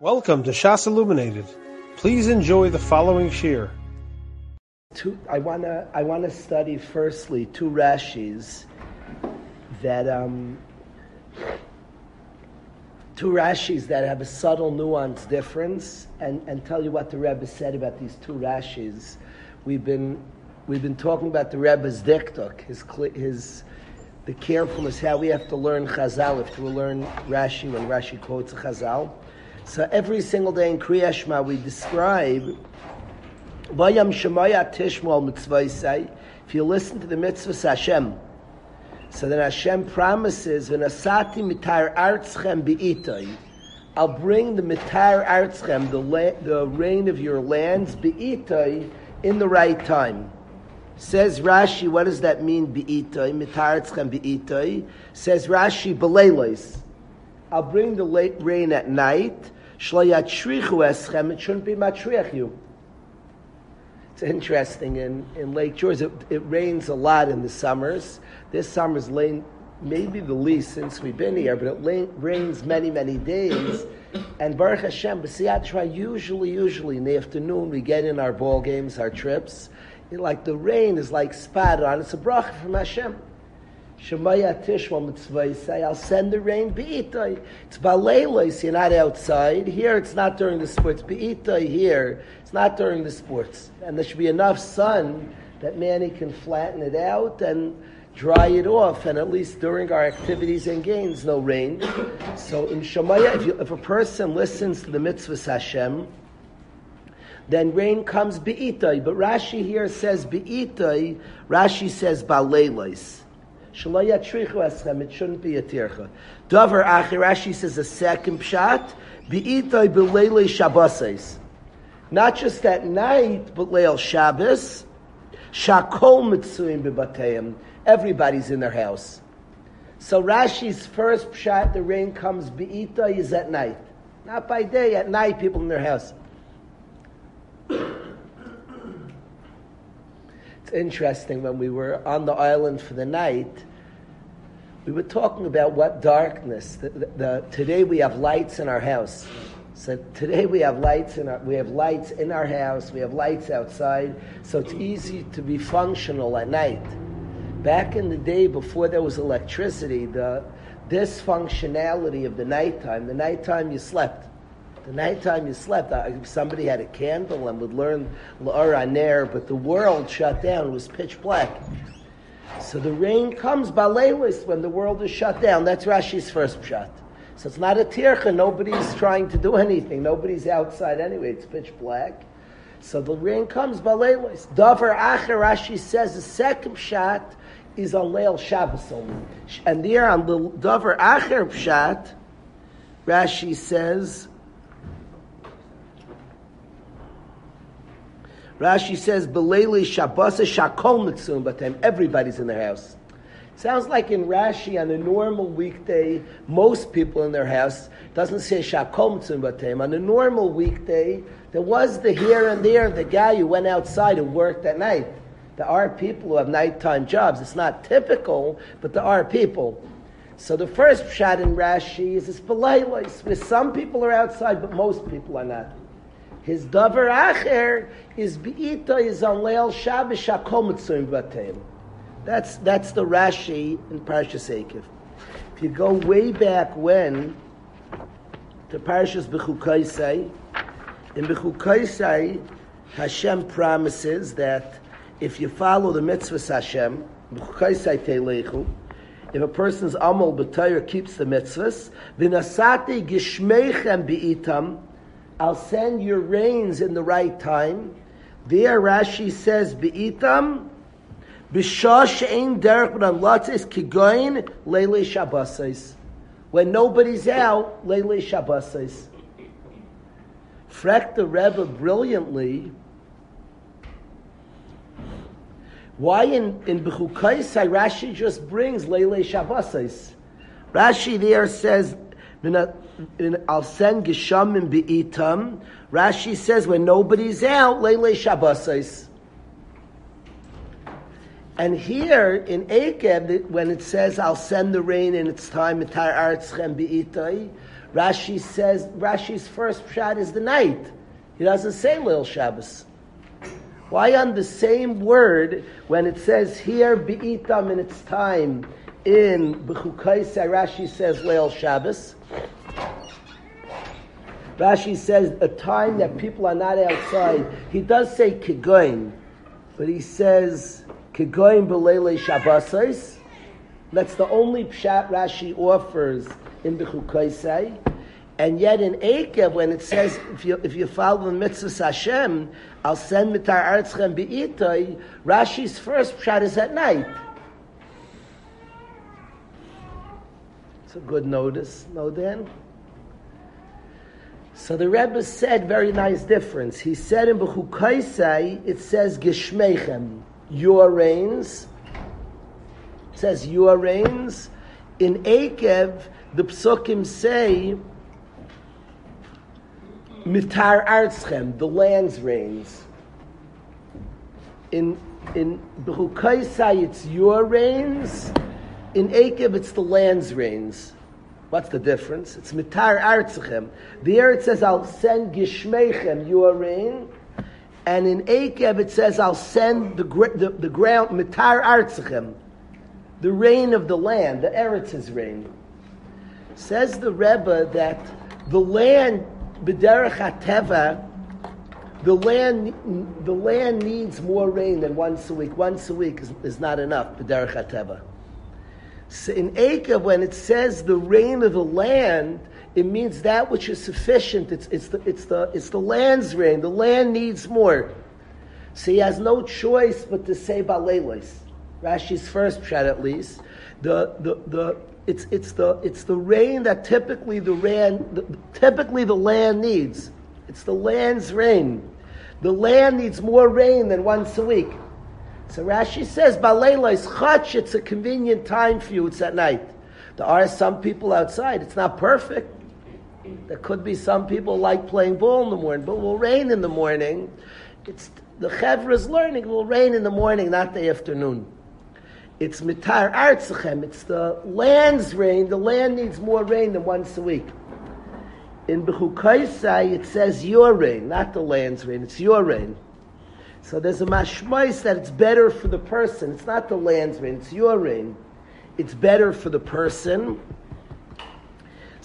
Welcome to Shas Illuminated. Please enjoy the following shir. Two, I wanna I wanna study firstly two Rashis that um, two Rashis that have a subtle nuance difference, and, and tell you what the Rebbe said about these two Rashis. We've been we've been talking about the Rebbe's diktuk, his his the carefulness how we have to learn Chazal if we learn Rashi when Rashi quotes a Chazal. So every single day in Kriya Shema we describe Vayam Shemaya Tishmal Mitzvah If you listen to the mitzvah Hashem, so then Hashem promises V'nasati mitar artzchem be'itai I'll bring the mitar artzchem, the, la- the rain of your lands, be'itai, in the right time. Says Rashi, what does that mean, be'itai, mitar artzchem be'itai? Says Rashi, beleilos. I'll bring the late rain at night, Shlayachrichu eschem, it shouldn't be matriach you. It's interesting. In, in Lake George, it, it, rains a lot in the summers. This summer's rain, maybe the least since we've been here, but it rains many, many days. And Baruch Hashem, B'siyat usually, usually in the afternoon, we get in our ball games, our trips. It, like the rain is like spot on. It's a bracha from Hashem. Shemaya Tishma Mitzvah say, I'll send the rain be'itai. It's baleilos, you're not outside. Here it's not during the sports. Be'itai here, it's not during the sports. And there should be enough sun that Manny can flatten it out and dry it off, and at least during our activities and games, no rain. So in Shemaya, if, you, if a person listens to the mitzvah Hashem, then rain comes be'itai. But Rashi here says be'itai, Rashi says baleilos. It shouldn't be a tircha. Dover Achirashi says a second pshat. Be'itai b'leile Shabbosis. Not just at night, but leil Shabbos. Shakol mitzuim b'bateim. Everybody's in their house. So Rashi's first pshat, the rain comes be'itai, is at night. Not by day, at night, people in their house. It's interesting when we were on the island for the night we were talking about what darkness. The, the, the, today we have lights in our house. So today we have lights in our we have lights in our house. We have lights outside. So it's easy to be functional at night. Back in the day, before there was electricity, the dysfunctionality of the nighttime. The nighttime you slept. The nighttime you slept. Uh, somebody had a candle and would learn La'ar Ner, but the world shut down. It was pitch black. So the rain comes baleilis when the world is shut down. That's Rashi's first shot. So it's not a tircha. Nobody's trying to do anything. Nobody's outside anyway. It's pitch black. So the rain comes baleilis. Davar acher Rashi says the second shot is on Leil Shabbos only. And there on the Davar acher shot, Rashi says Rashi says, "Beleli Shabbos Shakol Mitzum Batem." Everybody's in their house. Sounds like in Rashi on a normal weekday, most people in their house doesn't say Shakol Mitzum Batem. On a normal weekday, there was the here and there of the guy who went outside and worked at night. There are people who have nighttime jobs. It's not typical, but there are people. So the first shot in Rashi is it's Belaylis, where some people are outside, but most people are not. His davar acher is beita is on leil Shabbos shakom bateim. That's that's the Rashi in Parshas Ekev. If you go way back when to Parshas Bechukaisai, in Bechukaisai, Hashem promises that if you follow the mitzvahs Hashem, Bechukaisai teilechu, if a person's amal b'tayr keeps the mitzvahs, v'nasati gishmeichem be'itam, I'll send your rains in the right time. There Rashi says, Be'itam, B'shosh ein derech b'namlatzes kigoin leile shabbosais. When nobody's out, leile shabbosais. Freck the Rebbe brilliantly. Why in, in Bechukaisai Rashi just brings leile shabbosais? Rashi there says, I'll send Geshamim be'itam. Rashi says when nobody's out, Lele Shabbosais. And here in Ekev, when it says I'll send the rain in its time, Mitar Artzchem be'itai, Rashi says Rashi's first pshat is the night. He doesn't say Leil Shabbos. Why on the same word when it says here be'itam in its time in B'chukaisai Rashi says Leil Shabbos. Rashi says a time that people are not outside. He does say kigoin, but he says kigoin b'leilei Shabbosais. That's the only pshat Rashi offers in B'chukaisai. And yet in Ekev, when it says, if you, if you follow the mitzvah Hashem, I'll send mitar artzchem be'itoi, Rashi's first pshat is at night. It's a good notice, no Dan? So the Rebbe said very nice difference. He said in Bechukaisai, it says Geshmechem, your reigns. It says your reigns. In Ekev, the psukim say Mitar Artzchem, the land's reigns. In in Bechukaisai, it's your reigns. In Akev, it's the land's reigns. What's the difference? It's Mitar Artzchem. There it says, I'll send Gishmechem, your rain. And in Akev, it says, I'll send the, the, the ground, Mitar Artzchem, the rain of the land, the Eritz's rain. Says the Rebbe that the land B'derech HaTeva, the land, the land needs more rain than once a week. Once a week is, is not enough, B'derech HaTeva. In Ekev, when it says the rain of the land, it means that which is sufficient. It's, it's, the, it's, the, it's the land's rain. The land needs more. So he has no choice but to say Balelis. Rashi's first shot at least. The, the, the, it's, it's, the, it's the rain that typically the, rain, the, typically the land needs. It's the land's rain. The land needs more rain than once a week. So Rashi says, Balela is chach, it's a convenient time for you, it's at night. There are some people outside, it's not perfect. There could be some people like playing ball in the morning, but it will rain in the morning. It's, the chevra is learning, it will rain in the morning, not the afternoon. It's mitar artzachem. It's the land's rain. The land needs more rain than once a week. In Bechukaisai, it says your rain, not the land's rain. It's your rain. So there's a mashmais that it's better for the person. It's not the land's rain. It's your rain. It's better for the person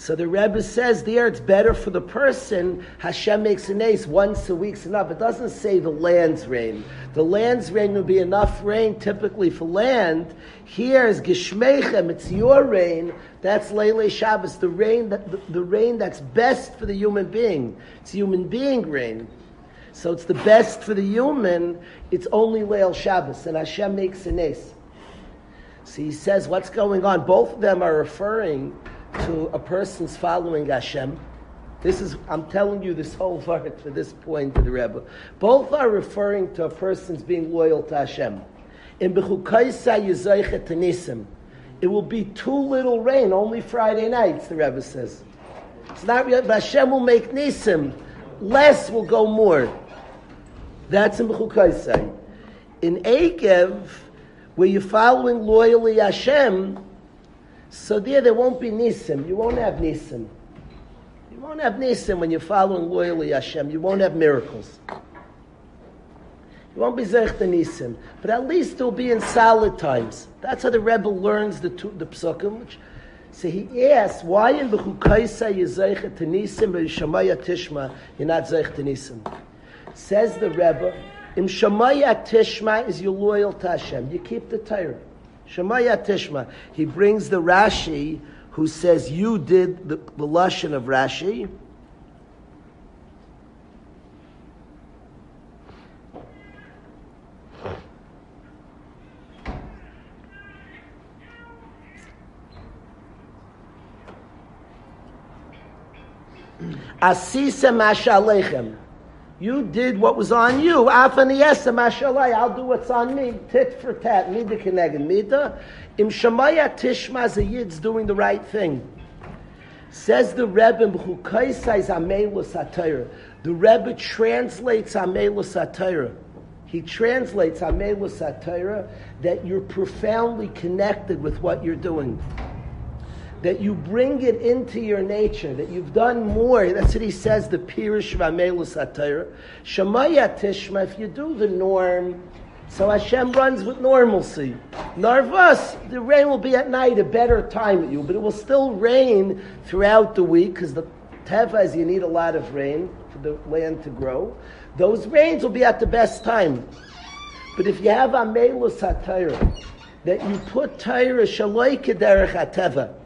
so the Rebbe says there it's better for the person. Hashem makes an ace once a week's enough. It doesn't say the land's rain. The land's rain would be enough rain typically for land. Here is Gishmechem, it's your rain. That's Leile Shabbos, the rain that the, the rain that's best for the human being. It's human being rain. So it's the best for the human. It's only Leil Shabbos, and Hashem makes an ace. So he says, what's going on? Both of them are referring to a person's following Hashem. This is, I'm telling you this whole word for this point to the Rebbe. Both are referring to a person's being loyal to Hashem. In it will be too little rain, only Friday nights, the Rebbe says. It's not Hashem will make Nisim. Less will go more. That's in Bechukaisa. In Akev, where you're following loyally Hashem, so there, there won't be nisim. You won't have nisim. You won't have nisim when you're following loyally Hashem. You won't have miracles. You won't be zech the nisim. But at least it'll be in solid times. That's how the Rebbe learns the, the psukim. Which, so he asks, why in Bechukaisa you zeich the nisim, but Shamaya Tishma, you're not zeich the nisim? Says the Rebbe, Im Shamaya Tishma is you're loyal to Hashem. You keep the Torah. Shemaya Tishma. He brings the Rashi who says you did the, the Lashon of Rashi. Asisa mashalechem. You did what was on you. I'll do what's on me. Tit for tat. Mida keneged mida. Im shamaya tishma a yid's doing the right thing. Says the Rebbe, the Rebbe translates Amelus Satira. He translates Amelus Satira that you're profoundly connected with what you're doing. That you bring it into your nature, that you've done more. That's what he says, the Pirish Vamelus Atayra. Shemaya Tishma, if you do the norm, so Hashem runs with normalcy. Narvas, the rain will be at night, a better time at you, but it will still rain throughout the week because the teva is you need a lot of rain for the land to grow. Those rains will be at the best time. But if you have Amelus Atayra, that you put Torah Shaloi Kederech Ateva,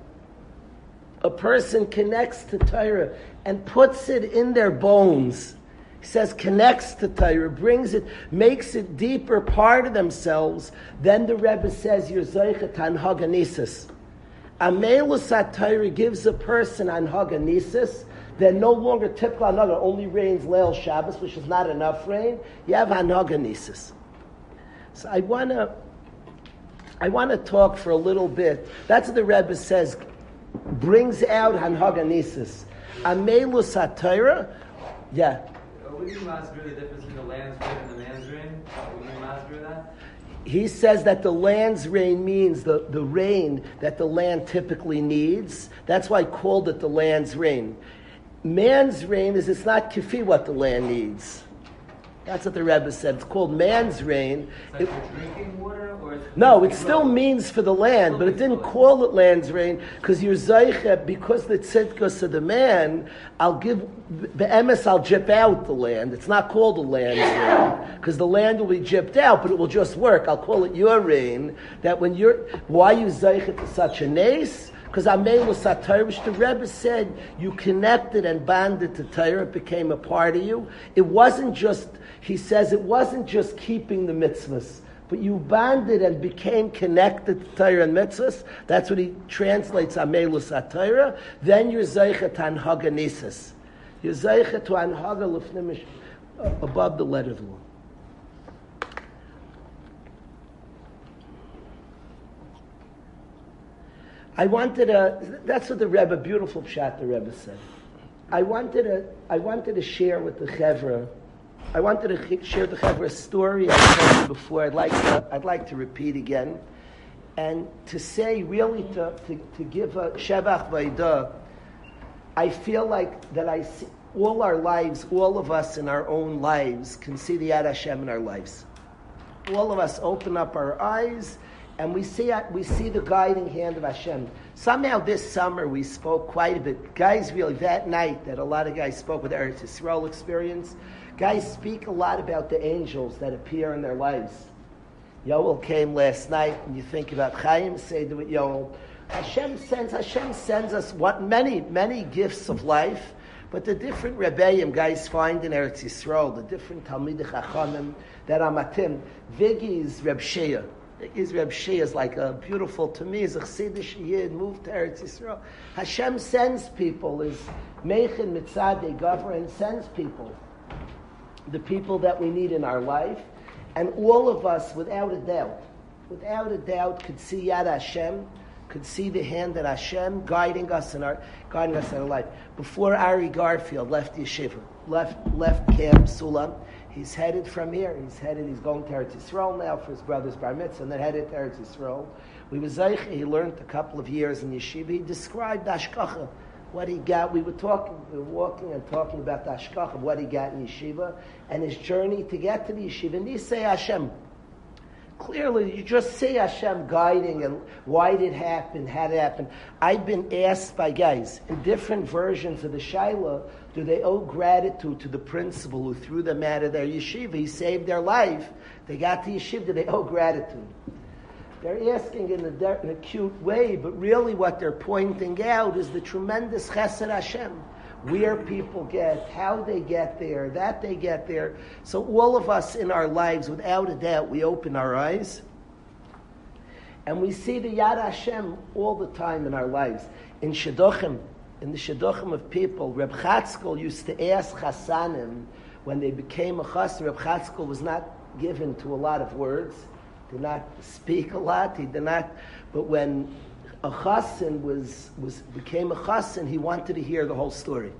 a person connects to Torah and puts it in their bones. He says connects to Torah, brings it, makes it deeper part of themselves. Then the Rebbe says you're zeichet an haganisis. Amelus Torah gives a person an haganisis. They're no longer typical another, only rains Leil Shabbos, which is not enough rain. You have an haganisis. So I wanna, I wanna talk for a little bit. That's what the Rebbe says brings out Hanhaganisis. Amelus HaTorah, yeah. Would you masber the difference between the land's rain and the man's rain? Would you masber that? He says that the land's rain means the, the rain that the land typically needs. That's why I called it the land's rain. Man's rain is it's not kifi what the land needs. That's what the Rebbe said. It's called man's rain. For drinking water, or it's No, it still means for the land, but it didn't call it land's rain because you're because the tzidkus of the man. I'll give be'emes. I'll jip out the land. It's not called the land's rain because the land will be jipped out, but it will just work. I'll call it your rain. That when you're why you zeicha to such a nace. Because Amelus HaTorah, which the Rebbe said, you connected and bonded to Torah, it became a part of you. It wasn't just, he says, it wasn't just keeping the mitzvahs, but you bonded and became connected to Torah and mitzvahs. That's what he translates Amelus HaTorah. Then you're Zeichet. You're Zeichet to an Hagalufnimish, uh, above the letter of the law. I wanted a, that's what the Rebbe, beautiful pshat the Rebbe said. I wanted to, I wanted to share with the Chevra, I wanted to share the Chevra story I told you before. I'd like to, I'd like to repeat again. And to say, really, to, to, to give a Shevach Vaidah, I feel like that I see, all our lives, all of us in our own lives can see the Yad Hashem in our lives. All of us open up our eyes and we see we see the guiding hand of Hashem. Somehow this summer we spoke quite a bit. Guys, really, that night that a lot of guys spoke with Eretz Yisrael experience, guys speak a lot about the angels that appear in their lives. Yoel came last night, and you think about Chaim Seder with Yoel. Hashem sends Hashem sends us what many many gifts of life, but the different rebbeim guys find in Eretz Yisrael, the different Talmid Chachamim that are matim. Vigi is Reb Shea. Is Reb Shea is like a beautiful to me is a Chassidish Yid moved to Eretz Yisrael. Hashem sends people is Mechin Mitzadeh Govern sends people, the people that we need in our life, and all of us, without a doubt, without a doubt, could see Yad Hashem, could see the hand that Hashem guiding us in our guiding us in our life. Before Ari Garfield left yeshiva, left left Camp Sulam, he's headed from here. He's headed. He's going to Eretz Yisrael now for his brother's bar mitzvah, and then headed to Eretz Yisrael. We was. He learned a couple of years in yeshiva. He described Ashkacha, what he got. We were talking, we were walking and talking about the Ashkacha, what he got in yeshiva, and his journey to get to the yeshiva. And he say Hashem. Clearly, you just see Hashem guiding and why did it happen, how did it happen. I've been asked by guys in different versions of the Shiloh, do they owe gratitude to the principal who threw them out of their yeshiva? He saved their life. They got to yeshiva, do they owe gratitude? They're asking in a, in a cute way, but really what they're pointing out is the tremendous chesed Hashem where people get, how they get there, that they get there. So all of us in our lives, without a doubt, we open our eyes and we see the Yad Hashem all the time in our lives. In Shidduchim, in the Shidduchim of people, Reb Chatzkel used to ask Chassanim when they became a Chassan. Reb Chatzkel was not given to a lot of words, did not speak a lot, he did not, but when a chassan was, was became a chassan, he wanted to hear the whole story.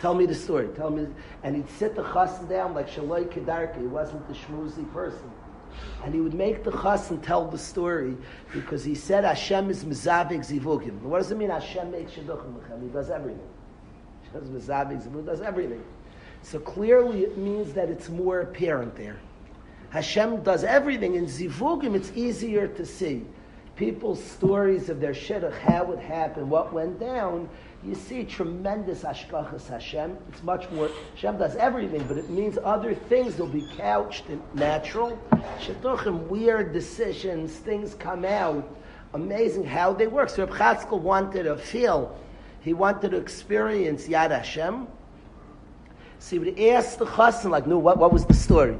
Tell me the story. Tell me, and he'd sit the chassan down like Shaloi Kedarka. He wasn't the schmoozy person. And he would make the chas and tell the story because he said Hashem is mizavik zivugim. What does it mean Hashem makes shidduchim? He does everything. Hashem is mizavik zivugim, does everything. So clearly it means that it's more apparent there. Hashem does everything. In zivugim it's easier to see. People's stories of their shidduch, how it happened, what went down, you see tremendous ashkachas Hashem. It's much more, Hashem does everything, but it means other things will be couched in natural. Shidduchim, weird decisions, things come out. Amazing how they work. So Reb Chatzkel wanted to feel, he wanted to experience Yad Hashem. So he would ask the chassan, like, no, what, what was the story?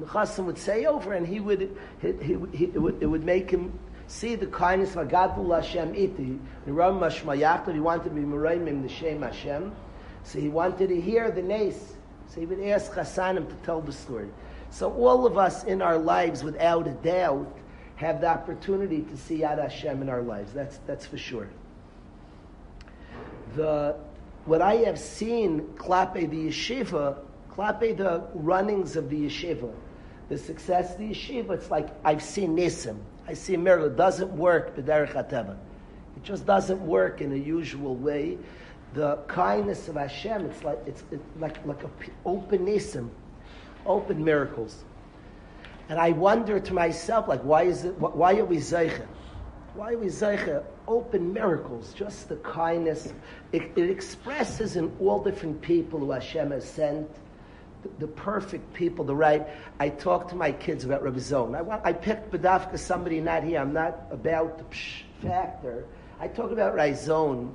The chassan would say over, and he would, he, he, he, it, would, it would make him see the kindness of Gadol Hashem iti. He wanted to be Meraimim, the Shem Hashem. So he wanted to hear the nace. So he would ask Chassanim to tell the story. So all of us in our lives, without a doubt, have the opportunity to see Yad Hashem in our lives. That's, that's for sure. The, what I have seen, Klape the yeshiva, Klape the runnings of the yeshiva, the success of the yeshiva, it's like I've seen Nisim. I see a miracle. It doesn't work, B'derech HaTeva. It just doesn't work in a usual way. The kindness of Hashem, it's like, it's, like, like a open nisim, open miracles. And I wonder to myself, like, why is it, why are we zeicha? Why are we zeicha? Open miracles, just the kindness. It, it expresses in all different people who Hashem has sent the, perfect people, the right. I talk to my kids about Rabbi. I, want, I picked Badafka, somebody not here. I'm not about the psh factor. I talk about Raizon.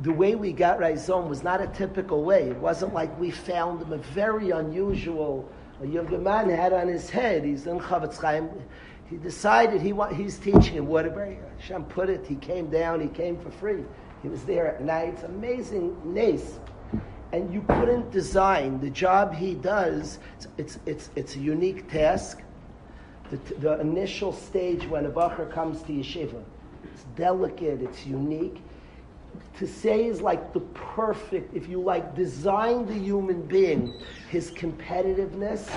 The way we got Raizon was not a typical way. It wasn't like we found him a very unusual. A younger man had on his head. He's in Chofetz Chaim. He decided he want, he's teaching in Waterbury. Hashem put it. He came down. He came for free. He was there at night. It's amazing nace and you couldn't design the job he does. It's, it's, it's, it's a unique task. The, the initial stage when a bacher comes to yeshiva, it's delicate, it's unique. To say is like the perfect, if you like, design the human being, his competitiveness,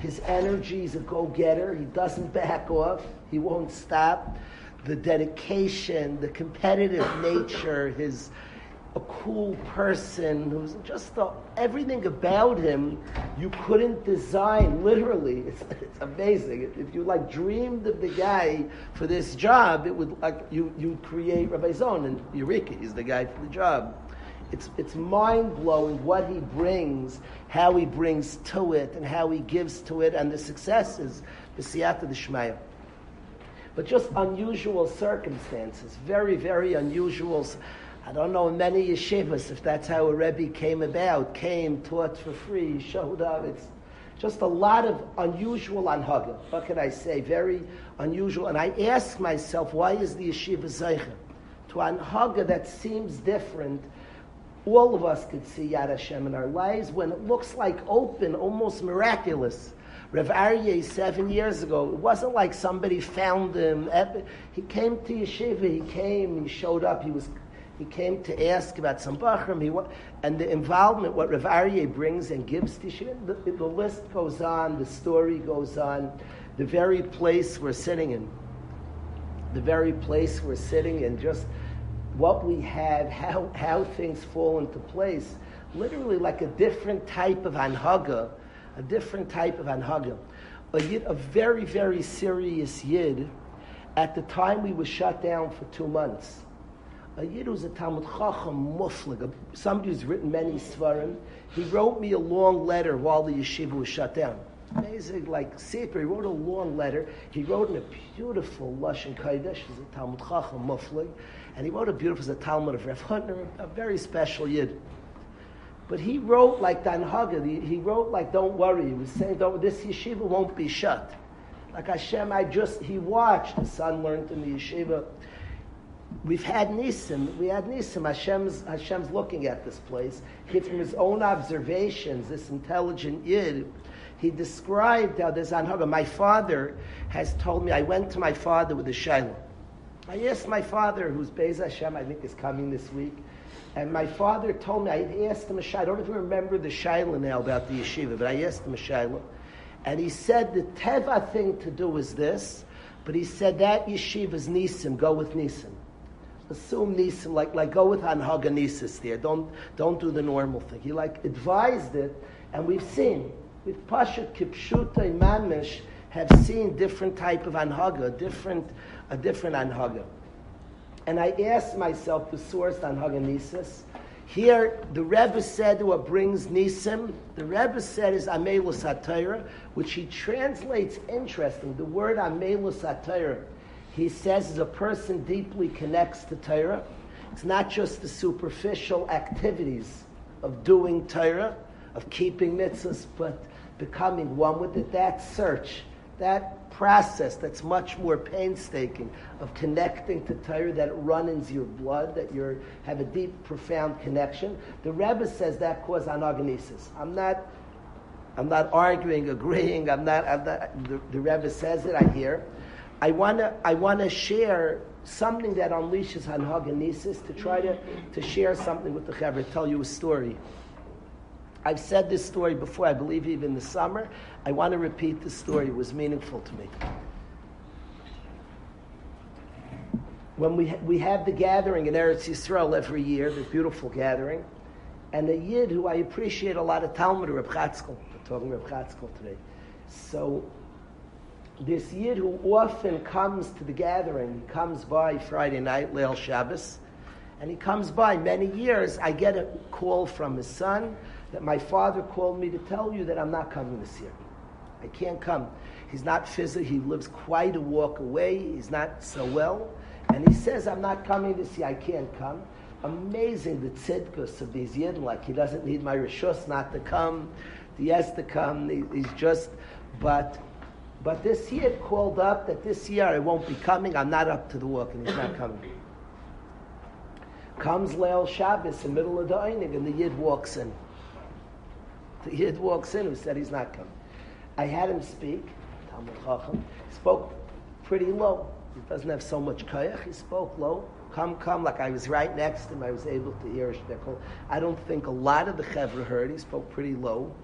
his energy, he's a go-getter, he doesn't back off, he won't stop. The dedication, the competitive nature, his a cool person who's just the, everything about him you couldn't design literally. It's, it's amazing. If you like dreamed of the guy for this job it would like you you create Rabbi Zon and Eureka is the guy for the job. It's it's mind blowing what he brings how he brings to it and how he gives to it and the successes the siyata the shmaya but just unusual circumstances very very unusual I don't know many yeshivas if that's how a Rebbe came about, came, taught for free, showed up. It's just a lot of unusual anhaga. What can I say? Very unusual. And I ask myself, why is the yeshiva zeicha? To anhaga that seems different. All of us could see Yad Hashem in our lives when it looks like open, almost miraculous. Rav Aryeh seven years ago, it wasn't like somebody found him. He came to yeshiva, he came, he showed up, he was he came to ask about some Bachram, he, and the involvement, what Rav Aryeh brings and gives to Shimon, the, the list goes on, the story goes on, the very place we're sitting in, the very place we're sitting in, just what we have, how, how things fall into place, literally like a different type of anhaga, a different type of anhaga. A, yid, a very, very serious yid. At the time we were shut down for two months a Yid who's a Talmud Chacham Muflig, somebody who's written many Svarim. He wrote me a long letter while the yeshiva was shut down. Amazing, like Sefer, he wrote a long letter. He wrote in a beautiful Lashon Kodesh, he's a Talmud Chacham Muflig, and he wrote a beautiful, as a Talmud of Rav Hutner, a very special Yid. But he wrote like Dan Haggard, he, he wrote like, don't worry, he was saying, don't, this yeshiva won't be shut. Like Hashem, I just, he watched, his son learned in the yeshiva, We've had Nisim. We had Nisim. Hashem's, Hashem's looking at this place. He, from his own observations, this intelligent Yid, he described how there's Anhaga. My father has told me, I went to my father with a Shiloh. I asked my father, who's Bez Hashem, I think is coming this week, and my father told me, I asked him a Shiloh. I don't even remember the Shiloh now about the yeshiva, but I asked him a Shiloh. And he said the teva thing to do is this, but he said that yeshiva's nisim, go with nisim. Assume nisim, like, like go with anhaga nisis there. Don't, don't do the normal thing. He like advised it, and we've seen, with Pashat Kipshuta and Mamish, have seen different type of anhaga, different, a different anhaga. And I asked myself the source anhaga nisis, here, the Rebbe said what brings Nisim, the Rebbe said is Amelus which he translates interesting. The word Amelus he says, a person deeply connects to Torah. It's not just the superficial activities of doing Torah, of keeping mitzvahs, but becoming one with it. That search, that process that's much more painstaking of connecting to Torah, that runs your blood, that you have a deep, profound connection. The Rebbe says that causes anagonesis. I'm not, I'm not arguing, agreeing. I'm not. I'm not the, the Rebbe says it. I hear. I wanna, I wanna share something that unleashes anagonesis to try to, to share something with the Chaver, tell you a story. I've said this story before, I believe even the summer. I want to repeat the story. It was meaningful to me. When we, ha- we have the gathering in Eretz Yisrael every year, the beautiful gathering, and a Yid who I appreciate a lot of Talmud, Reb Chatzkel. We're talking Reb Chatzkel today. So this Yid who often comes to the gathering, he comes by Friday night, Leil Shabbos, and he comes by many years. I get a call from his son that my father called me to tell you that I'm not coming this year. I can't come. He's not physically, he lives quite a walk away. He's not so well. And he says, I'm not coming this year. I can't come. Amazing the tzidkus of these yidden. Like he doesn't need my rishus not to come. He has to come. He, he's just, but, but this year called up that this year I won't be coming. I'm not up to the work and he's not coming. Comes Leil Shabbos in the middle of the Einig and the Yid walks in. The Yid walks in who said he's not coming. I had him speak, Talmud Chacham. Spoke pretty low. He doesn't have so much koyach. He spoke low. Come, come, like I was right next to him. I was able to hear a shtickle. I don't think a lot of the chevra heard. He spoke pretty low.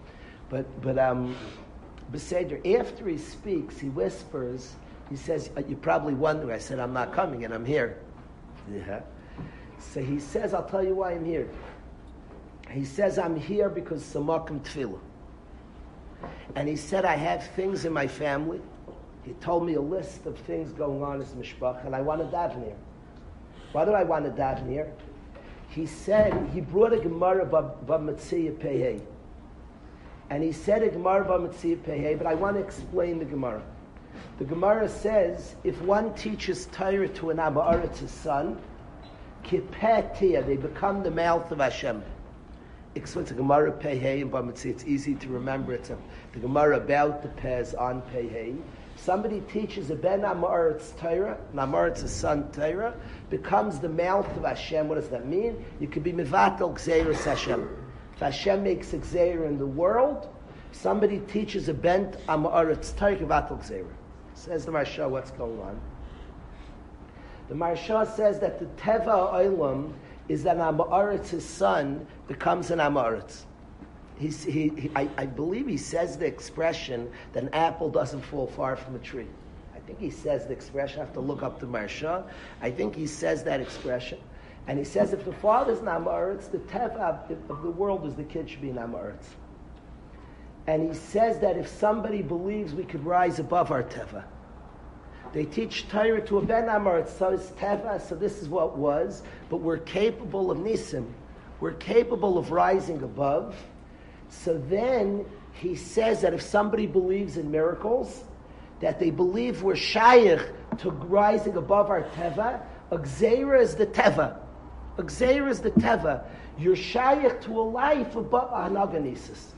But, but, um, Beseder, after he speaks, he whispers, he says, uh, you probably wonder, I said, I'm not coming and I'm here. Yeah. So he says, I'll tell you why I'm here. He says, I'm here because Samakim Tefillah. And he said, I have things in my family. He told me a list of things going on as mishpach, and I want to daven here. Why do I want to daven here? He said, he brought a Gemara B'Metziyah Pehei. And he said a Gemara B'Metziyah Pehei, but I want to explain the Gemara. The Gemara says, if one teaches Torah to an Amaret's son, kipetia, they become the mouth of Hashem. It's a Gemara Pehei and B'Metziyah. It's easy to remember. It's a, the Gemara about the Pez on Pehei. Somebody teaches a Ben Amaret's Torah, an Amaret's son Torah, becomes the mouth of Hashem. What does that mean? You could be Mivatel Gzeiras Hashem. If Hashem makes a Gzeir in the world, somebody teaches a Ben Amaret's Torah, Mivatel Gzeir. Says the Marsha, what's going on? The Marsha says that the Teva Olam is that Amaretz's son becomes an Amaretz. He, he, I, I believe he says the expression that an apple doesn't fall far from a tree. I think he says the expression. I have to look up the Marsha. I think he says that expression. And he says if the father's an Amaretz, the teva of the world is the kid should be an Amaretz. And he says that if somebody believes we could rise above our teva, they teach Torah to a ben Amaretz, so it's teva, so this is what was, but we're capable of nisim. We're capable of rising above. So then he says that if somebody believes in miracles, that they believe we're shaykh to rising above our teva, Xera is the teva. Xera is the teva. You're shaykh to a life above anagonesis.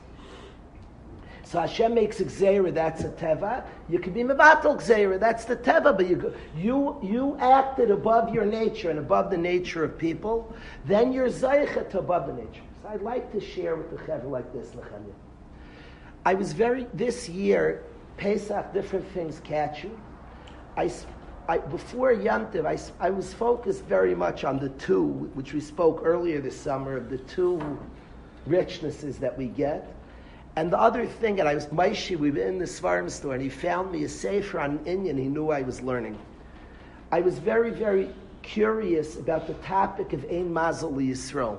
So Hashem makes gzeira, that's a teva. You can be mevatel gzeira, that's the teva. But you, you you acted above your nature and above the nature of people. Then you're zaycha to above the nature. So I'd like to share with the chevra like this, Nechanya. I was very this year Pesach. Different things catch you. I. I, before Yantiv, I, I was focused very much on the two, which we spoke earlier this summer, of the two richnesses that we get. And the other thing, and I was Maishi, we were in the Svarim store, and he found me a sefer on Indian. He knew I was learning. I was very, very curious about the topic of Ein Mazel Yisrael.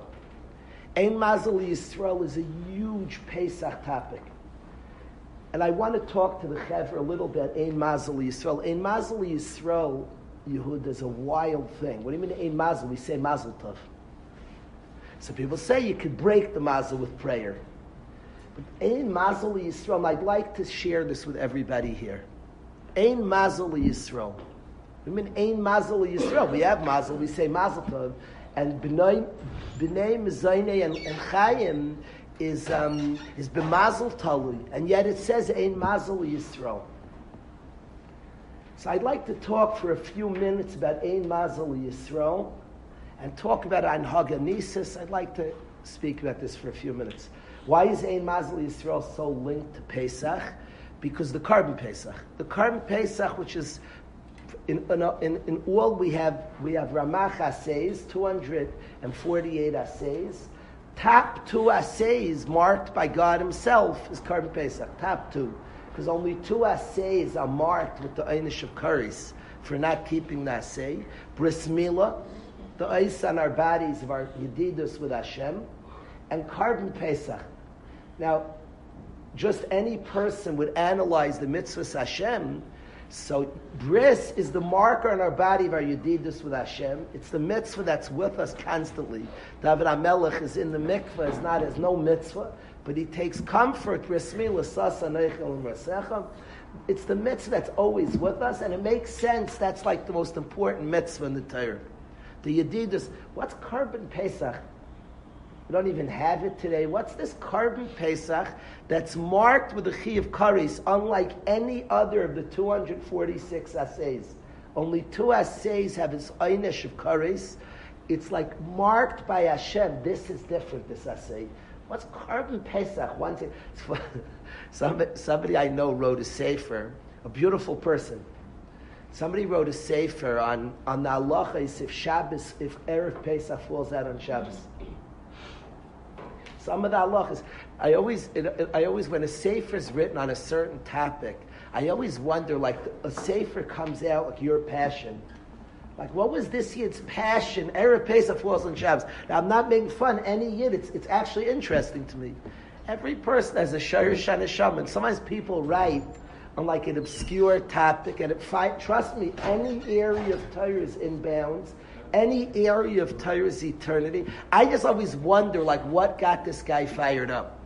Ein Mazel Yisrael is a huge Pesach topic. And I want to talk to the Chevra a little bit, Ein Mazel Yisrael. Ein Mazel Yisrael, Yehud, is a wild thing. What do you mean Ein Mazel? We say Mazel Tov. So people say you could break the Mazel with prayer. But Ein Mazel Yisrael, I'd like to share this with everybody here. Ein Mazel Yisrael. I mean, Ein Mazel Yisrael. We have Mazel, we say Mazel Tov. And B'nai, B'nai Mezayne and, and Chaim is, um, is B'mazel Talui. And yet it says Ein Mazel Yisrael. So I'd like to talk for a few minutes about Ein Mazel Yisrael and talk about Ein Haganisis. I'd like to speak about this for a few minutes. Why is Ein Mazel Yisrael so linked to Pesach? Because the Korban Pesach. The Korban Pesach, which is in, in, in, all we have we have Ramach assays, 248 assays. Top two assays marked by God Himself is Korban Pesach. Top two, because only two assays are marked with the Einish of Karis for not keeping the assay. Bris Milah, the ice on our bodies of our Yedidus with Hashem, and Korban Pesach. Now, just any person would analyze the mitzvahs Hashem so bris is the marker on our body of our yedidus with Hashem. It's the mitzvah that's with us constantly. David Amelech is in the mikvah, is not as no mitzvah, but he takes comfort. It's the mitzvah that's always with us, and it makes sense. That's like the most important mitzvah in the Torah. The yedidus. What's Korban Pesach? We don't even have it today. What's this Korban Pesach that's marked with the Chi of Karis, unlike any other of the 246 assays? Only two assays have its Einish of Karis. It's like marked by Hashem. This is different, this assay. What's Korban Pesach? One. Somebody, I know wrote a sefer, a beautiful person. Somebody wrote a sefer on, on the halachas if Shabbos, if Erev Pesach falls out on Shabbos. Some of the halachas. I always, it, it, I always, when a sefer is written on a certain topic, I always wonder, like, a sefer comes out like your passion. Like, what was this year's passion? Erev Pesach falls on Shabbos. Now, I'm not making fun any year. It's, it's actually interesting to me. Every person has a shayrish and a shaman. Sometimes people write on like an obscure topic, and it fi- trust me, any area of Torah is in bounds any area of Torah's eternity. I just always wonder, like, what got this guy fired up?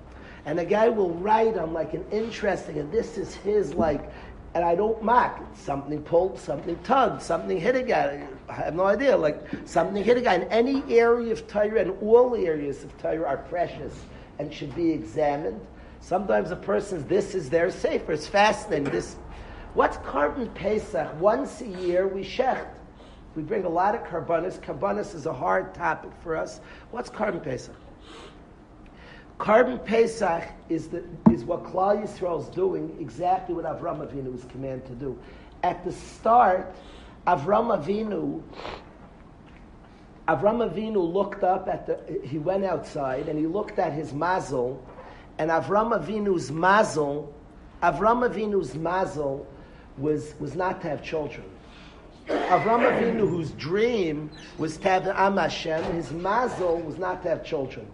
And the guy will write on like an interesting, and this is his like, and I don't mock. Something pulled, something tugged, something hit a guy. I have no idea. Like something hit a guy. In any area of Torah, and all areas of Torah are precious and should be examined. Sometimes a person's this is their safer. It's fascinating. This, what's Korban Pesach? Once a year we shecht. We bring a lot of karbanis. Karbanis is a hard topic for us. What's Korban Pesach? Korban Pesach is, the, is what Klal Yisrael is doing, exactly what Avram Avinu was commanded to do. At the start, Avram Avinu, Avram Avinu looked up at the, he went outside and he looked at his mazel, and Avram Avinu's mazel, Avram Avinu's mazel was, was not to have children. Avram Avinu, whose dream was to have Am Hashem, his mazel was not to have children.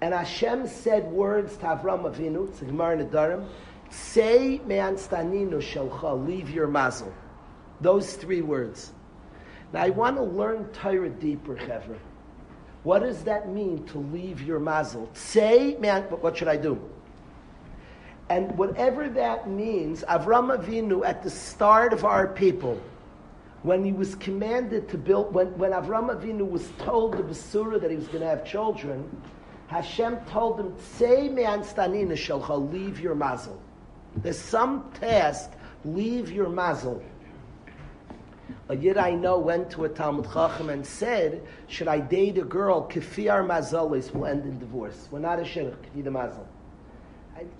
And Hashem said words to Avram Avinu, it's Gemara Nadarim, say me'an staninu shelcha, leave your mazel. Those three words. Now I want to learn Torah deeper, Chevra. What does that mean to leave your mazel? Say, man, what should I do? And whatever that means, Avram Avinu at the start of our people, when he was commanded to build, when, when Avram Avinu was told the Basura that he was going to have children, Hashem told him, Say me'an stanina shalcha, leave your mazel. There's some task, leave your mazel. A yid I know went to a Talmud Chacham and said, should I date a girl, kefir mazalis will end in divorce. We're not a shirk, kefir mazel.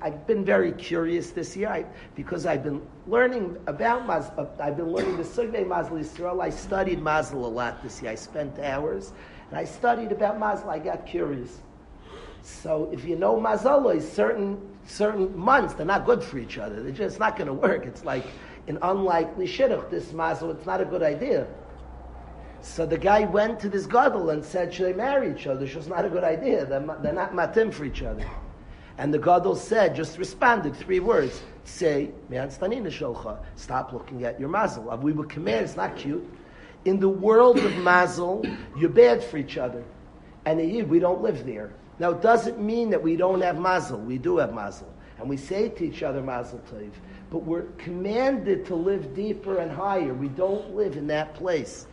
I, have been very curious this year I, because I've been learning about Mazel. Uh, I've been learning the Sugne Mazel Yisrael. I studied Mazel a lot this year. I spent hours and I studied about Mazel. I got curious. So if you know mazaloi, certain certain months they're not good for each other. They're just not going to work. It's like an unlikely shidduch. This mazel, it's not a good idea. So the guy went to this gadol and said, "Should they marry each other?" It's not a good idea. They're, they're not matim for each other. And the gadol said, just responded three words: "Say, stop looking at your mazel. We were commanded. It's not cute. In the world of mazel, you're bad for each other, and a Yid, we don't live there." Now, it doesn't mean that we don't have mazel. We do have mazel. And we say to each other mazel tov. But we're commanded to live deeper and higher. We don't live in that place.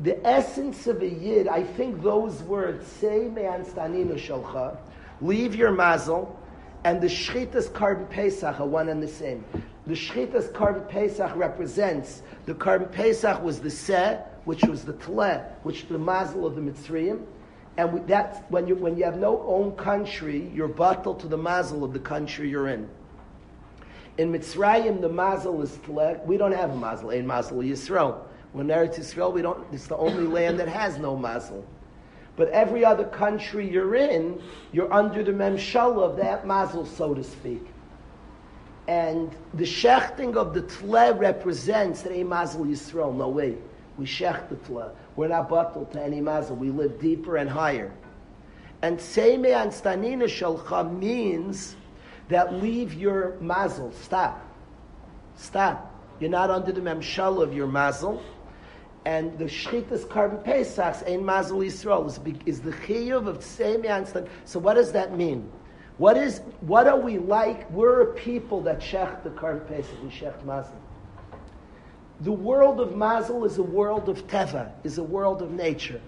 The essence of a yid, I think those words, say me'an staninu shalcha, leave your mazel, and the shchitas korban pesach are one and the same. The shchitas korban pesach represents, the korban pesach was the seh, which was the tleh, which the mazel of the Mitzrayim, and that's when you when you have no own country, you're bottled to the mazel of the country you're in. In Mitzrayim, the mazel is tlek. We don't have a mazel. Ein mazel Yisrael. When Eretz Yisrael, we don't. It's the only land that has no mazel. But every other country you're in, you're under the memshala of that mazel, so to speak. And the shechting of the tle represents that a mazel Yisrael. No way. We shech the tle. We're not bottled to any mazel. We live deeper and higher. And Seime and Stanina Shalcha means that leave your mazel. Stop. Stop. You're not under the memshal of your mazel. And the shchitas korban pesachs ein mazel Yisrael is, is the chiyuv of and Stanina. So what does that mean? What is what are we like? We're a people that shech the korban pesach. We shech mazel. The world of Mazel is a world of Teva, is a world of nature.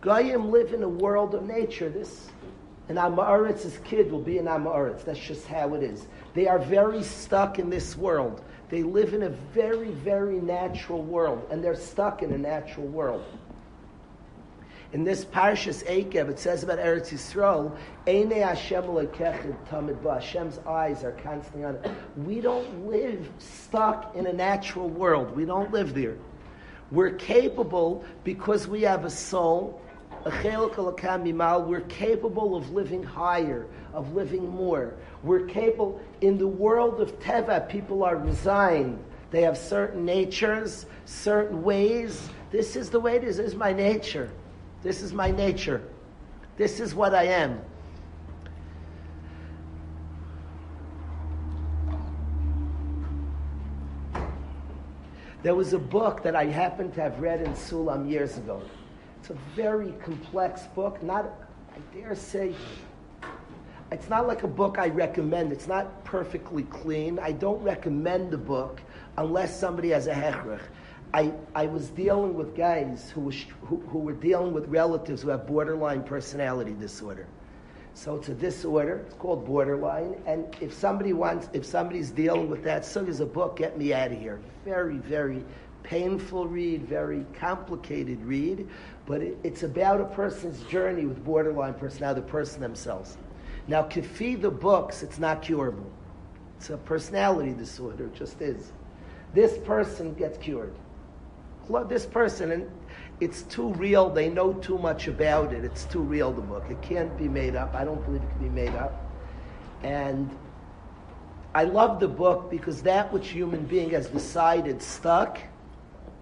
Goyim live in a world of nature. This, an Amaritz's kid will be an Amaritz. That's just how it is. They are very stuck in this world. They live in a very, very natural world, and they're stuck in a natural world. In this Parshas Ekev, it says about Eretz Yisrael, Eine Hashem tamid ba. Hashem's eyes are constantly on it. We don't live stuck in a natural world. We don't live there. We're capable, because we have a soul, we're capable of living higher, of living more. We're capable, in the world of Teva, people are resigned. They have certain natures, certain ways. This is the way it is. This is my nature. This is my nature. This is what I am. There was a book that I happened to have read in Sulam years ago. It's a very complex book. Not, I dare say, it's not like a book I recommend. It's not perfectly clean. I don't recommend the book unless somebody has a hechrich. I, I was dealing with guys who, was, who, who were dealing with relatives who have borderline personality disorder. So it's a disorder. It's called borderline. And if somebody wants, if somebody's dealing with that, so there's a book. Get me out of here. Very, very painful read. Very complicated read. But it, it's about a person's journey with borderline personality, the person themselves. Now, Kafi, the books, it's not curable. It's a personality disorder. It just is. This person gets cured this person, and it's too real. They know too much about it. It's too real, the book. It can't be made up. I don't believe it can be made up. And I love the book because that which human being has decided stuck,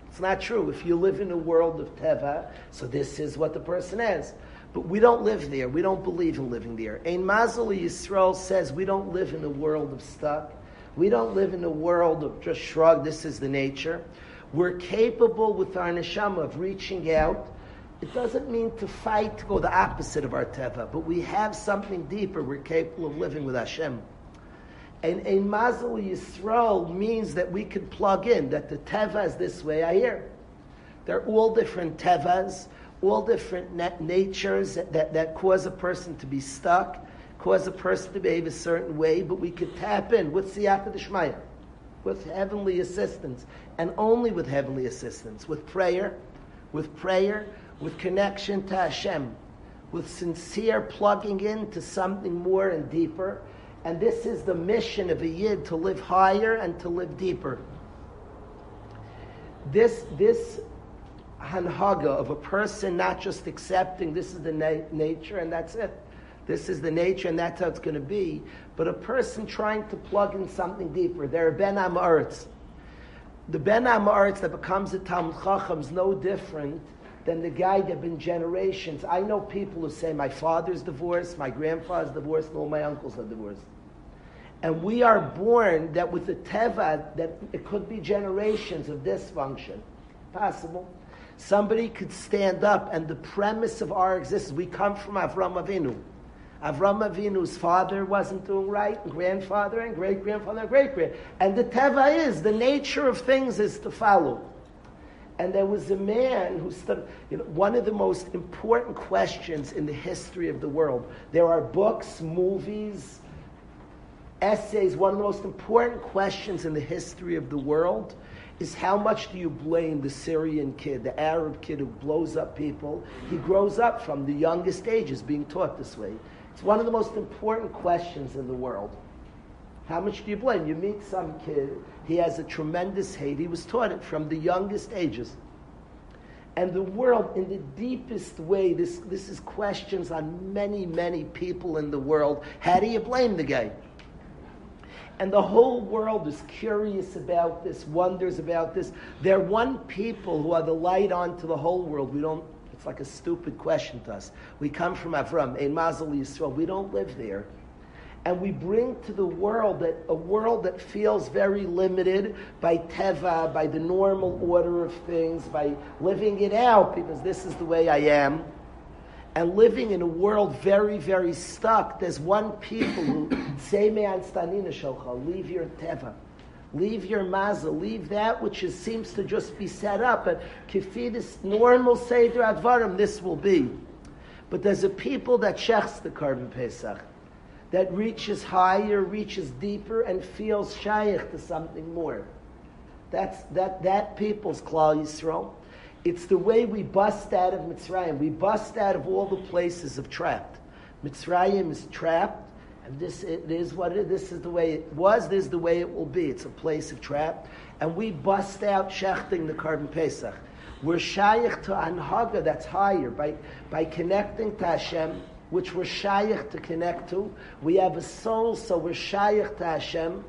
it's not true. If you live in a world of Teva, so this is what the person is. But we don't live there. We don't believe in living there. Ein Mazel Yisrael says we don't live in a world of stuck. We don't live in a world of just shrug, this is the nature. We're capable with our neshama of reaching out. It doesn't mean to fight to go the opposite of our teva, but we have something deeper. We're capable of living with Hashem. And a mazel yisrael means that we can plug in that the teva is this way. I hear they're all different tevas, all different nat- natures that, that, that cause a person to be stuck, cause a person to behave a certain way. But we could tap in. What's the Yaqad Shmaya? with heavenly assistance, and only with heavenly assistance, with prayer, with prayer, with connection to Hashem, with sincere plugging into something more and deeper. And this is the mission of a yid to live higher and to live deeper. This, this hanhaga of a person not just accepting this is the na- nature and that's it. This is the nature, and that's how it's going to be. But a person trying to plug in something deeper, they're Ben Amaretz. The Ben Amaretz that becomes a Talmud Chacham is no different than the guy that been generations. I know people who say, my father's divorced, my grandfather's divorced, and all my uncles are divorced. And we are born that with the teva, that it could be generations of dysfunction. Possible. Somebody could stand up, and the premise of our existence, we come from Avram Avinu. Avram Avinu's father wasn't doing right, and grandfather, and great grandfather, and great grand. And the teva is the nature of things is to follow. And there was a man who stood, you know, one of the most important questions in the history of the world. There are books, movies, essays. One of the most important questions in the history of the world is how much do you blame the Syrian kid, the Arab kid who blows up people? He grows up from the youngest ages being taught this way. It's one of the most important questions in the world. How much do you blame? You meet some kid, he has a tremendous hate. He was taught it from the youngest ages. And the world, in the deepest way, this, this is questions on many, many people in the world. How do you blame the guy? And the whole world is curious about this, wonders about this. They're one people who are the light onto the whole world. We don't, it's like a stupid question to us. We come from Avram, Ein Mazel Yisrael. We don't live there. And we bring to the world that a world that feels very limited by teva, by the normal order of things, by living it out because this is the way I am and living in a world very, very stuck, there's one people who say leave your teva, leave your mazel, leave that which is, seems to just be set up. But kifidis normal seder advarim, this will be. But there's a people that shechs the korban pesach, that reaches higher, reaches deeper, and feels shaykh to something more. That's that that people's klal yisrael. It's the way we bust out of Mitzrayim. We bust out of all the places of trapped. Mitzrayim is trapped, and this it is what it is. This is the way it was. This is the way it will be. It's a place of trap, and we bust out shechting the korban pesach. We're shaykh to anhaga that's higher by by connecting to Hashem, which we're shaykh to connect to. We have a soul, so we're shaykh to Hashem.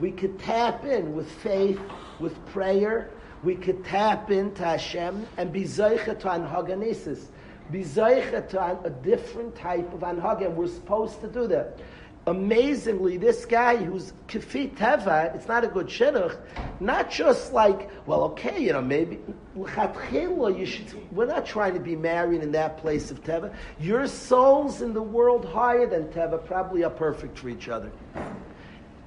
We could tap in with faith, with prayer we could tap into Hashem and be zeicha to anhaganesis, be zeicha to a different type of anhaga, and we're supposed to do that. Amazingly, this guy who's kafit teva, it's not a good shidduch, not just like, well, okay, you know, maybe, you should, we're not trying to be married in that place of teva. Your souls in the world higher than teva probably are perfect for each other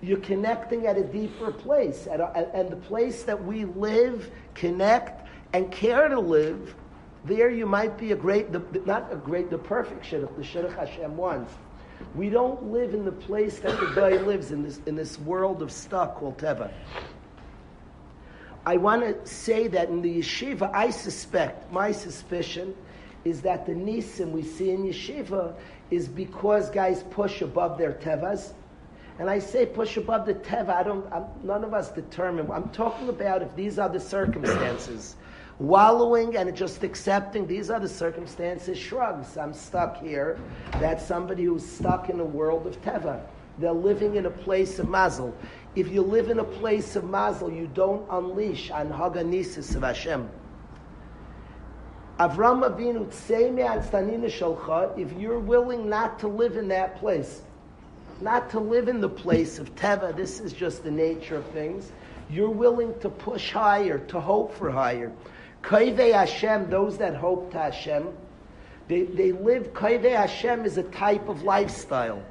you're connecting at a deeper place. A, and the place that we live, connect, and care to live, there you might be a great, the, not a great, the perfect shidduch, the shidduch Hashem wants. We don't live in the place that the guy lives in this, in this world of stuff called Teva. I want to say that in the yeshiva, I suspect, my suspicion, is that the nisim we see in yeshiva is because guys push above their tevas and I say push above the teva. I don't. I'm, none of us determine. I'm talking about if these are the circumstances. Wallowing and just accepting these are the circumstances. Shrugs. I'm stuck here. That's somebody who's stuck in a world of teva. They're living in a place of mazel. If you live in a place of mazel, you don't unleash an haganisis of Hashem. Avram Avinu tzei an stanina shalcha. If you're willing not to live in that place, not to live in the place of Teva. This is just the nature of things. You're willing to push higher, to hope for higher. Kaivei Hashem, those that hope to Hashem, they, they live, Kaivei Hashem is a type of lifestyle.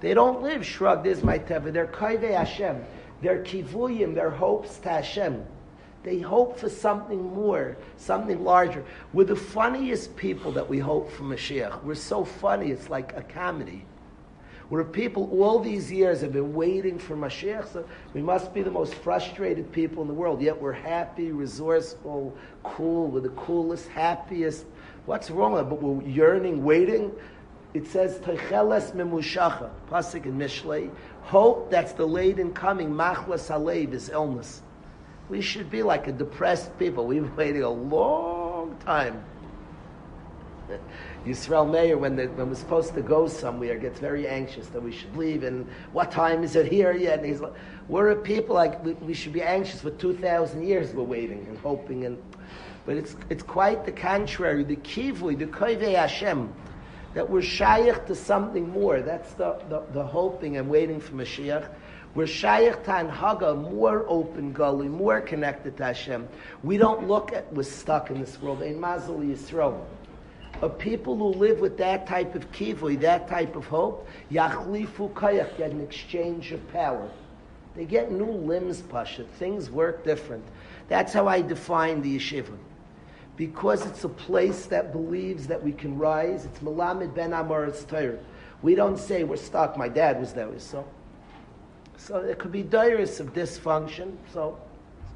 They don't live, shrug, this is my Teva. They're Kaivei Hashem. They're kivuyim, their hopes to Hashem. They hope for something more, something larger. We're the funniest people that we hope for Mashiach. We're so funny, it's like a comedy where people all these years have been waiting for Mashiach. So we must be the most frustrated people in the world. Yet we're happy, resourceful, cool. We're the coolest, happiest. What's wrong with it? But we're yearning, waiting. It says Techeles memushacha, pasuk in Mishlei. Hope that's delayed in coming. Machlas alev is illness. We should be like a depressed people. We've been waiting a long time. Yisrael Meir, when, the, when we're supposed to go somewhere, gets very anxious that we should leave. And what time is it here yet? And he's like, we're a people like we, we should be anxious for 2,000 years. We're waiting and hoping. and But it's, it's quite the contrary. The kivui, the koivei Hashem, that we're shaykh to something more. That's the, the, the hoping and waiting for Mashiach. We're shaykh to anhaga, more open gully, more connected to Hashem. We don't look at we're stuck in this world. Ein mazel Yisrael of people who live with that type of kivui, that type of hope, yachlifu kayach, get an exchange of power. They get new limbs, Pasha. Things work different. That's how I define the yeshiva. Because it's a place that believes that we can rise. It's Malamed Ben Amoritz Torah. We don't say we're stuck. My dad was there, so. So it could be direst of dysfunction. So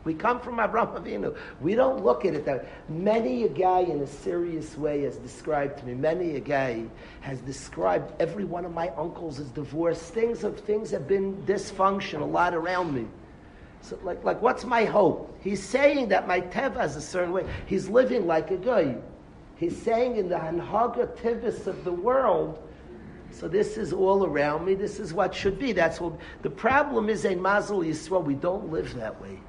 we come from Abraham Avinu. We don't look at it that way. Many a guy in a serious way has described to me, many a guy has described every one of my uncles as divorced. Things of things have been dysfunction a lot around me. So like, like what's my hope? He's saying that my teva is a certain way. He's living like a guy. He's saying in the Hanhaga Tivis of the world, so this is all around me. This is what should be. That's what the problem is. A Mazel Yisrael. We don't live that way.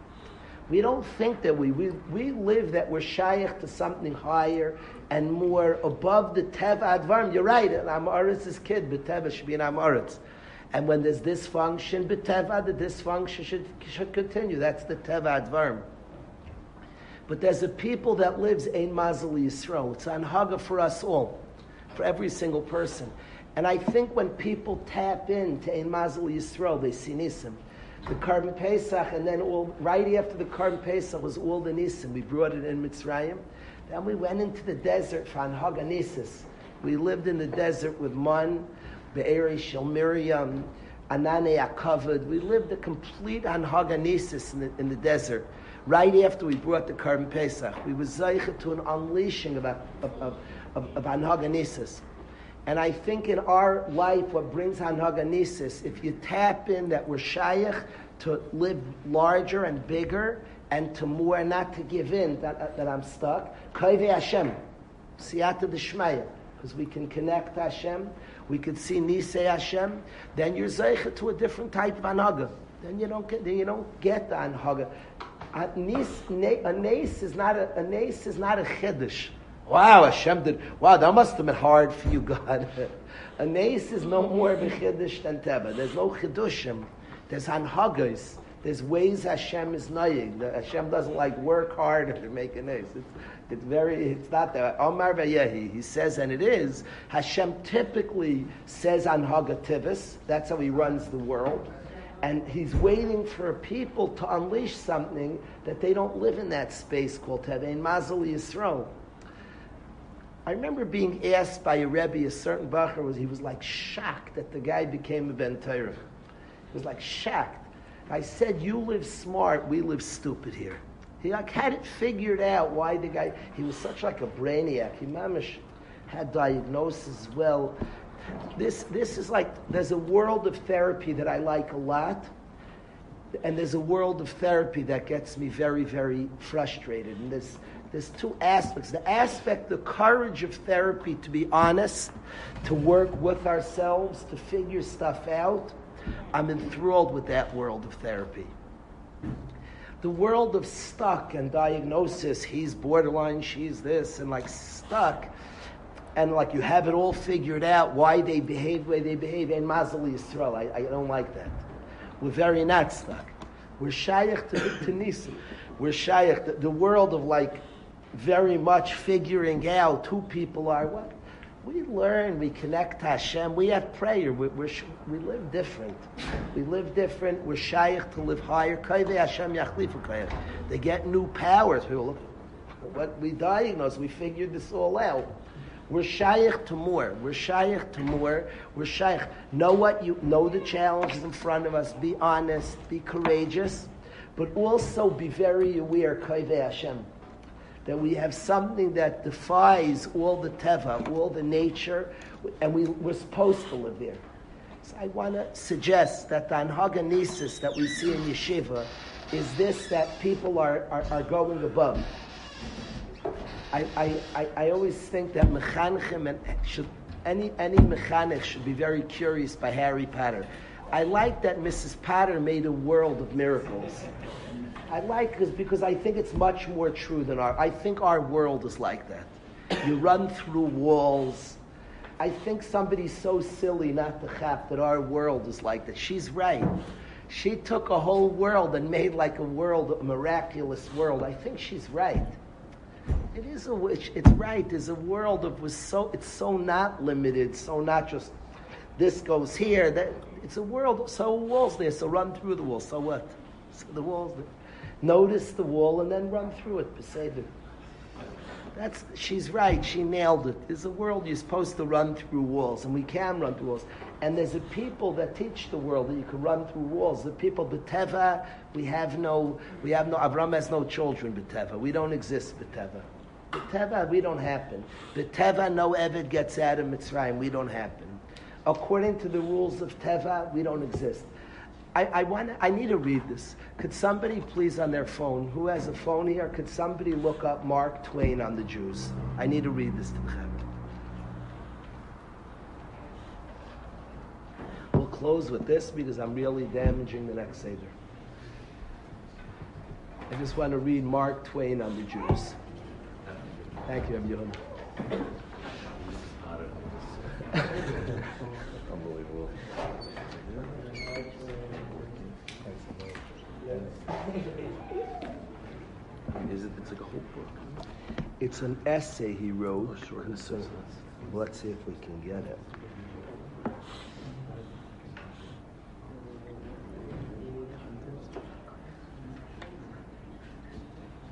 We don't think that we, we, we live that we're shaykh to something higher and more above the Teva Advarim. You're right, an Amoritz is kid, but Teva should be an Amoritz. And when there's dysfunction, but Teva, the dysfunction should, should continue. That's the Teva Advarim. But there's a people that lives Ein Mazel Yisrael. It's an Haga for us all, for every single person. And I think when people tap into Ein Mazel Yisrael, they see Nisim the Korban Pesach, and then all right after the Korban Pesach was all the Nisim. We brought it in Mitzrayim. Then we went into the desert for Anhaganisis. We lived in the desert with Man, Be'eri Shel Miriam, Anane Akavad. We lived a complete Anhaganisis in the, in the desert. Right after we brought the Korban Pesach, we were zeicha to an unleashing of, of, of, of, of. And I think in our life, what brings Hanhaganesis, if you tap in that we're shaykh to live larger and bigger and to more, not to give in that, uh, that I'm stuck, Kaive Hashem, Siyata Deshmaya, because we can connect Hashem, we can see Nisei Hashem, then you're zeicha to a different type of anhaga. Then you don't get, then you don't get the anhaga. A nes is not a, a is not a chiddush. Wow, Hashem did. Wow, that must have been hard for you, God. a nace is no more of a chiddush than teva. There's no chidushim. There's hanhagas. There's ways Hashem is naying. Hashem doesn't like work hard to make a nace. It's, it's very. It's not that. Omar Vayehi. He says, and it is. Hashem typically says anhaga tivis. That's how He runs the world. And he's waiting for people to unleash something that they don't live in that space called Tevein Mazel Yisrael. I remember being asked by a Rebbe, a certain Bacher, was, he was like shocked that the guy became a Ben Torah. He was like shocked. I said, you live smart, we live stupid here. He like had it figured out why the guy, he was such like a brainiac. He mamish had diagnosis well. This, this is like, there's a world of therapy that I like a lot. And there's a world of therapy that gets me very, very frustrated. And there's, there's two aspects. The aspect, the courage of therapy to be honest, to work with ourselves, to figure stuff out. I'm enthralled with that world of therapy. The world of stuck and diagnosis, he's borderline, she's this, and like stuck, and like you have it all figured out why they behave the way they behave, and Mazali Yisrael. I, I don't like that. We're very not stuck. We're shaykh to, to Nisim. We're shaykh, the, the world of like very much figuring out who people are. What we learn, we connect to Hashem. We have prayer. We, we we live different. We live different. We're shaykh to live higher. Hashem They get new powers. What we diagnose, we figured this all out. We're shaykh to more. We're shaykh to more. We're shaykh. Know what you know the challenges in front of us. Be honest. Be courageous, but also be very aware. Kaveh Hashem that we have something that defies all the teva, all the nature, and we, we're supposed to live there. So I want to suggest that the anhaganesis that we see in yeshiva is this that people are, are, are going above. I, I, I, I always think that mechanchim and should any any mechanich should be very curious by Harry Potter. I like that Mrs. Potter made a world of miracles. I like this because I think it's much more true than our. I think our world is like that. You run through walls. I think somebody's so silly not to have that our world is like that. She's right. She took a whole world and made like a world, a miraculous world. I think she's right. It is a wish. It's right. There's a world of was so. It's so not limited. So not just this goes here. That it's a world. So walls there. So run through the wall. So what? So the walls. There. Notice the wall and then run through it. That's she's right. She nailed it. There's a world you're supposed to run through walls, and we can run through walls. And there's a people that teach the world that you can run through walls. The people beteva, we have no, we have no. Avram has no children beteva. We don't exist beteva. Beteva, we don't happen. Beteva, no Evid gets out of Mitzrayim. We don't happen. According to the rules of Teva, we don't exist. I, I, want, I need to read this. Could somebody please on their phone, who has a phone here, could somebody look up Mark Twain on the Jews? I need to read this to them. We'll close with this because I'm really damaging the next Seder. I just want to read Mark Twain on the Jews. Thank you, Abiyun. Unbelievable. Is it? It's like a whole book. It's an essay he wrote. Oh, sure. concerning- Let's see if we can get it.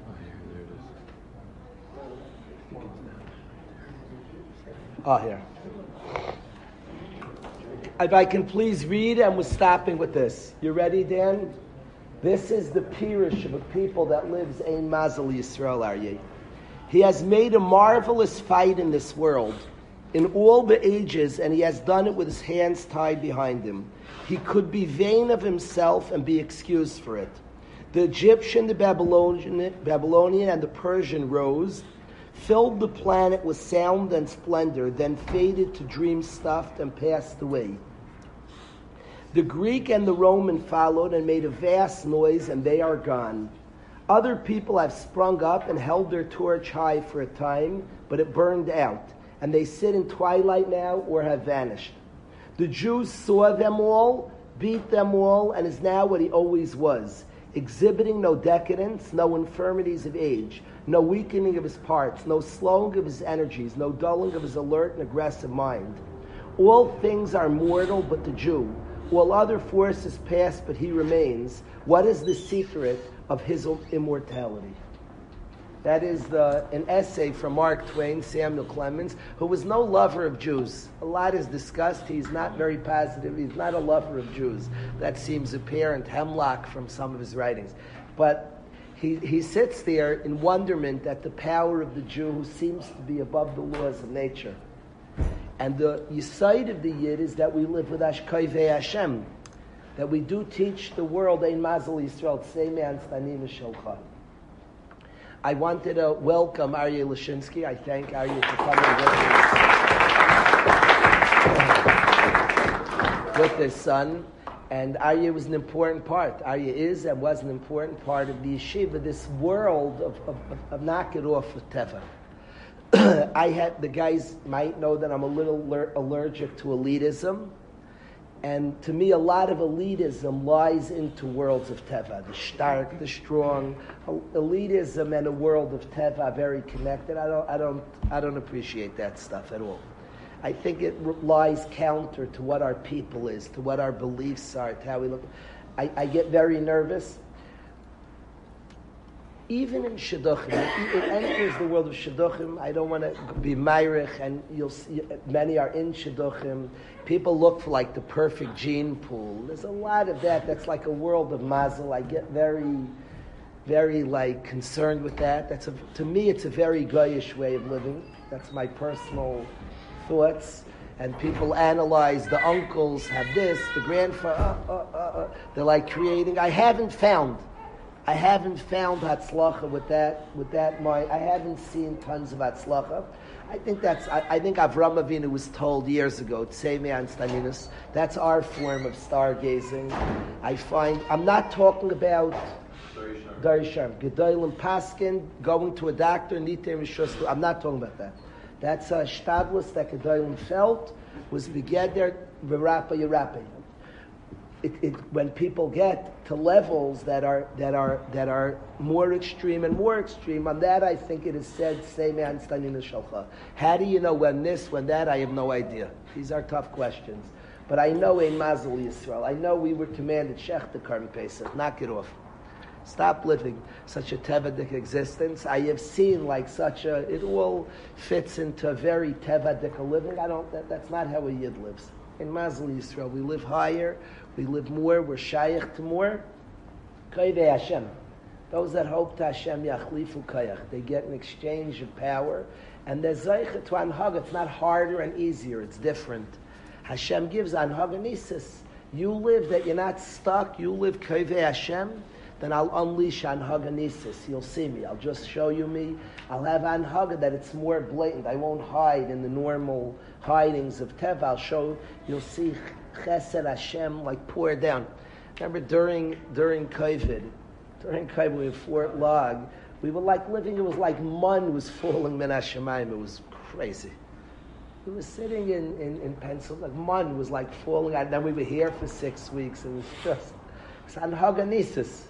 Oh, here, there it is. Ah, here. If I can please read, and we're stopping with this. You ready, Dan? This is the pirish of a people that lives in Mazel Yisrael Aryeh. He has made a marvelous fight in this world, in all the ages, and he has done it with his hands tied behind him. He could be vain of himself and be excused for it. The Egyptian, the Babylonian, Babylonian and the Persian rose, filled the planet with sound and splendor, then faded to dream stuffed and passed away. The Greek and the Roman followed and made a vast noise, and they are gone. Other people have sprung up and held their torch high for a time, but it burned out, and they sit in twilight now or have vanished. The Jews saw them all, beat them all, and is now what he always was, exhibiting no decadence, no infirmities of age, no weakening of his parts, no slowing of his energies, no dulling of his alert and aggressive mind. All things are mortal but the Jew. All other forces pass, but he remains. What is the secret of his immortality? That is the, an essay from Mark Twain, Samuel Clemens, who was no lover of Jews. A lot is discussed. He's not very positive. He's not a lover of Jews. That seems apparent, hemlock from some of his writings. But he, he sits there in wonderment at the power of the Jew who seems to be above the laws of nature. And the side of the Yid is that we live with Ashkaive Hashem, that we do teach the world Ein Mazel Yisrael Tzeiman Stanim Shelcha. I wanted to welcome Aryeh Lashinsky. I thank Aryeh for coming with, with his son. And Aryeh was an important part. Aryeh is and was an important part of the yeshiva, this world of, of, of, of knock it off with Teva. I had the guys might know that I'm a little aller- allergic to elitism, and to me, a lot of elitism lies into worlds of teva. The stark, the strong, elitism and a world of teva are very connected. I don't, I don't, I don't appreciate that stuff at all. I think it lies counter to what our people is, to what our beliefs are, to how we look. I, I get very nervous even in shidduchim, it enters the world of shidduchim. I don't want to be myrich, and you'll see many are in shidduchim. People look for like the perfect gene pool. There's a lot of that. That's like a world of mazel. I get very, very like concerned with that. That's a, to me, it's a very goyish way of living. That's my personal thoughts. And people analyze the uncles have this, the grandfather. Uh, uh, uh, they're like creating. I haven't found I haven't found Hatzlacha with that, with that mind. I haven't seen tons of Hatzlacha. I think that's, I, I think Avram Avinu was told years ago, Tseme Anstaninus, that's our form of stargazing. I find, I'm not talking about Darisham, Gedolim Paskin, going to a doctor, Nite Rishustu, I'm not talking about that. That's a stadlus that Gedolim felt, was begeder, Verapa Yerapa it, it, when people get to levels that are that are that are more extreme and more extreme, on that I think it is said, "Say man standing shalcha." How do you know when this, when that? I have no idea. These are tough questions. But I know in Mazel Yisrael, I know we were commanded Shech the Korban Pesach, knock it off. Stop living such a tevadik existence. I have seen like such a, it all fits into a very tevadik living. I don't, that, that's not how a yid lives. In Mazel Yisrael, we live higher, we live more, we're shaykh to more. Koyve Hashem. Those that hope to Hashem yachlifu koyach. They get an exchange of power. And there's zeicha to anhag. It's not harder and easier. It's different. Hashem gives anhag You live that you're not stuck. You live koyve Hashem. Then I'll unleash anhag You'll see me. I'll just show you me. I'll have anhag that it's more blatant. I won't hide in the normal hidings of Teva. I'll show, you'll see chesed Hashem like pour down. Remember during during COVID, during COVID we had Fort Log, we were like living. It was like mun was falling min. It was crazy. We were sitting in, in, in Pennsylvania, like mun was like falling out. Then we were here for six weeks. And it was just it's anhaganesis.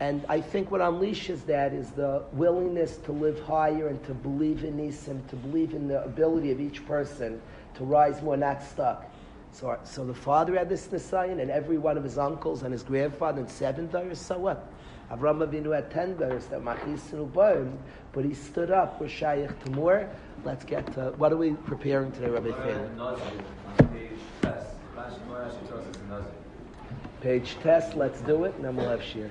And I think what unleashes that is the willingness to live higher and to believe in Nisim, to believe in the ability of each person to rise more, not stuck. So, so the father had this Nisayan, and every one of his uncles and his grandfather and seven daughters, so what? Avram Avinu had ten daughters that Machisinu burned, but he stood up with Shaykh Tamur. Let's get to, what are we preparing today, Rabbi test, Page test, let's do it, and then we'll have Shir.